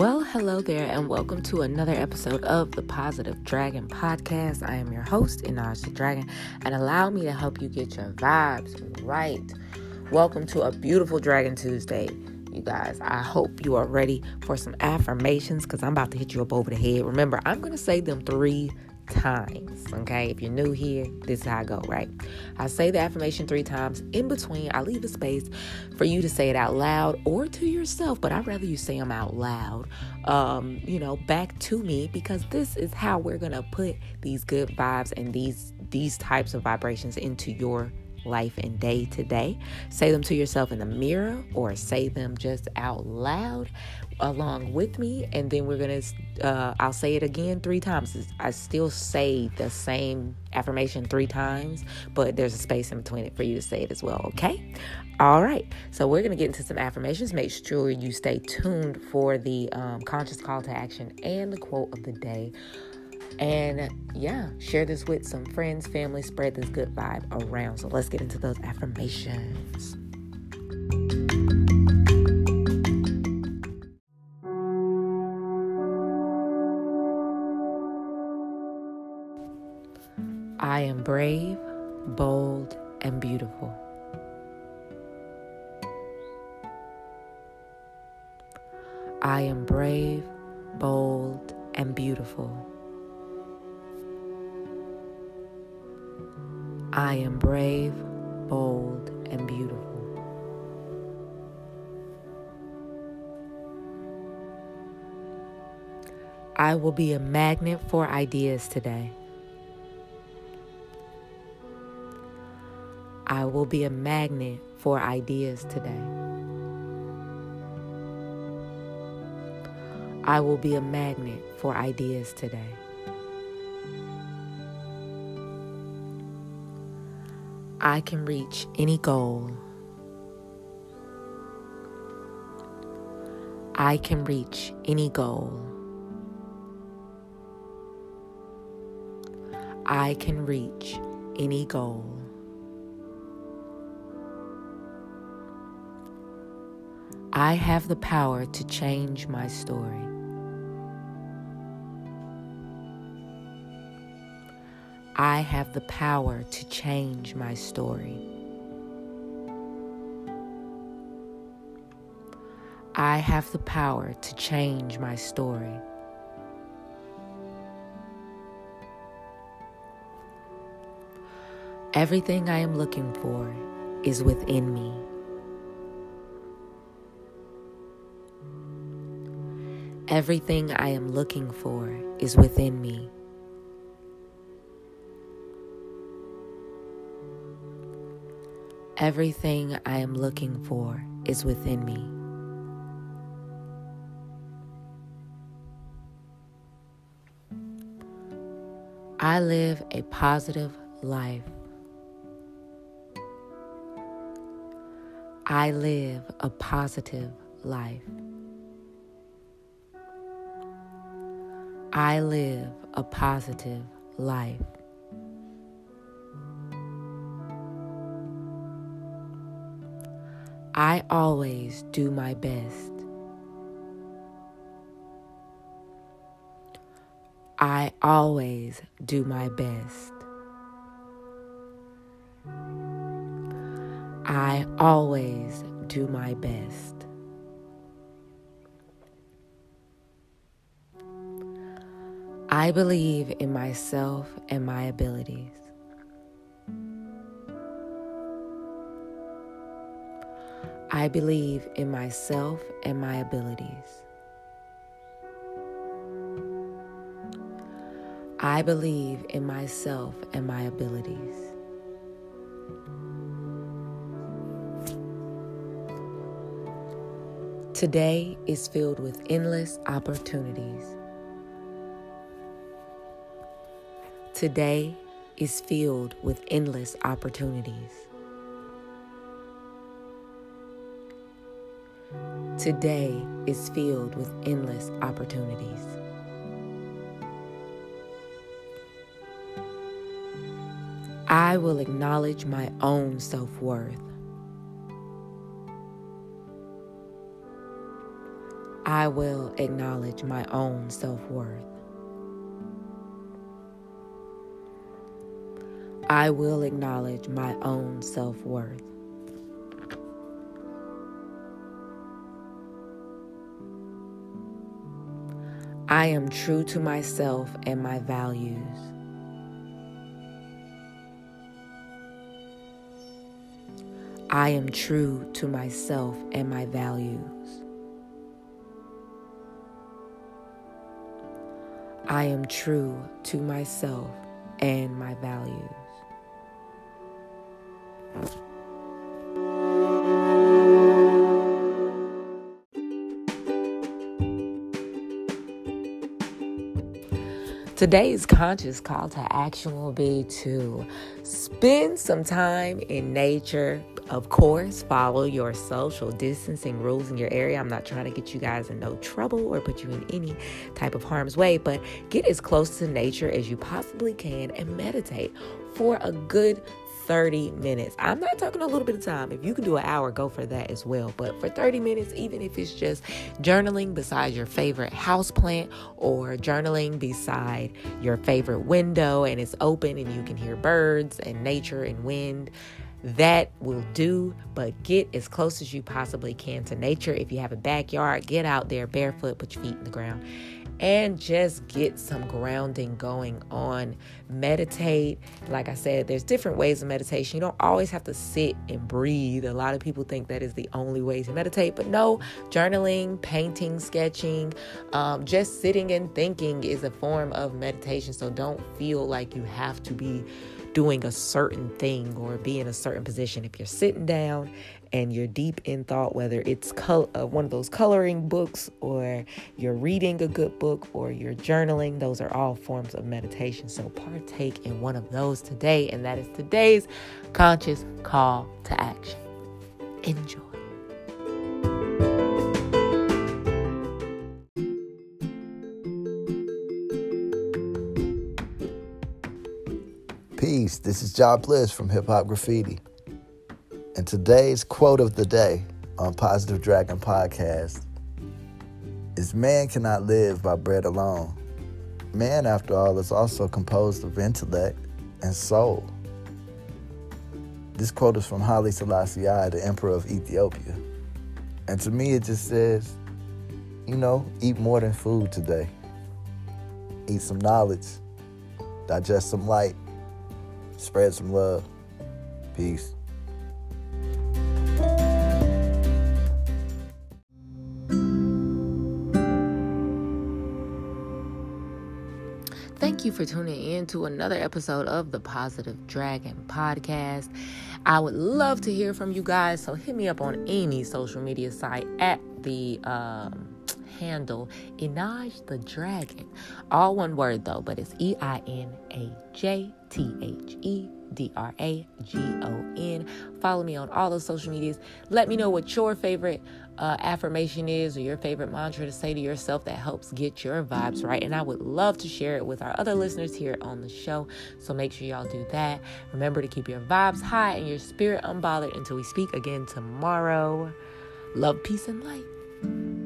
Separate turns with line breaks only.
Well, hello there, and welcome to another episode of the Positive Dragon Podcast. I am your host, Einaj the Dragon, and allow me to help you get your vibes right. Welcome to a beautiful Dragon Tuesday, you guys. I hope you are ready for some affirmations because I'm about to hit you up over the head. Remember, I'm going to say them three times. Okay, if you're new here, this is how I go, right? I say the affirmation three times. In between, I leave a space for you to say it out loud or to yourself, but I'd rather you say them out loud, um, you know, back to me because this is how we're gonna put these good vibes and these these types of vibrations into your life and day to day. Say them to yourself in the mirror or say them just out loud along with me. And then we're going to, uh, I'll say it again three times. I still say the same affirmation three times, but there's a space in between it for you to say it as well. Okay. All right. So we're going to get into some affirmations. Make sure you stay tuned for the um, conscious call to action and the quote of the day. And yeah, share this with some friends, family, spread this good vibe around. So let's get into those affirmations. I am brave, bold, and beautiful. I am brave, bold, and beautiful. I am brave, bold, and beautiful. I will be a magnet for ideas today. I will be a magnet for ideas today. I will be a magnet for ideas today. I can reach any goal. I can reach any goal. I can reach any goal. I have the power to change my story. I have the power to change my story. I have the power to change my story. Everything I am looking for is within me. Everything I am looking for is within me. Everything I am looking for is within me. I live a positive life. I live a positive life. I live a positive life. I always do my best. I always do my best. I always do my best. I believe in myself and my abilities. I believe in myself and my abilities. I believe in myself and my abilities. Today is filled with endless opportunities. Today is filled with endless opportunities. Today is filled with endless opportunities. I will acknowledge my own self worth. I will acknowledge my own self worth. I will acknowledge my own self worth. I am true to myself and my values. I am true to myself and my values. I am true to myself and my values. Today's conscious call to action will be to spend some time in nature. Of course, follow your social distancing rules in your area. I'm not trying to get you guys in no trouble or put you in any type of harm's way, but get as close to nature as you possibly can and meditate for a good 30 minutes. I'm not talking a little bit of time. If you can do an hour, go for that as well. But for 30 minutes, even if it's just journaling beside your favorite house plant or journaling beside your favorite window and it's open and you can hear birds and nature and wind that will do, but get as close as you possibly can to nature. If you have a backyard, get out there barefoot, put your feet in the ground, and just get some grounding going on. Meditate. Like I said, there's different ways of meditation. You don't always have to sit and breathe. A lot of people think that is the only way to meditate, but no, journaling, painting, sketching, um, just sitting and thinking is a form of meditation. So don't feel like you have to be doing a certain thing or be in a certain position. If you're sitting down and you're deep in thought, whether it's col- uh, one of those coloring books or you're reading a good book or you're journaling, those are all forms of meditation. So partake in one of those today, and that is today's conscious call to action. Enjoy.
Peace. This is John Bliss from Hip Hop Graffiti. And today's quote of the day on Positive Dragon Podcast is Man cannot live by bread alone. Man, after all, is also composed of intellect and soul. This quote is from Haile Selassie the Emperor of Ethiopia. And to me, it just says, you know, eat more than food today. Eat some knowledge, digest some light, spread some love. Peace.
Thank you for tuning in to another episode of the Positive Dragon podcast. I would love to hear from you guys, so hit me up on any social media site at the um, handle Einaj the Dragon. All one word though, but it's E I N A J T H E D R A G O N. Follow me on all those social medias. Let me know what your favorite uh, affirmation is or your favorite mantra to say to yourself that helps get your vibes right. And I would love to share it with our other listeners here on the show. So make sure y'all do that. Remember to keep your vibes high and your spirit unbothered until we speak again tomorrow. Love, peace, and light.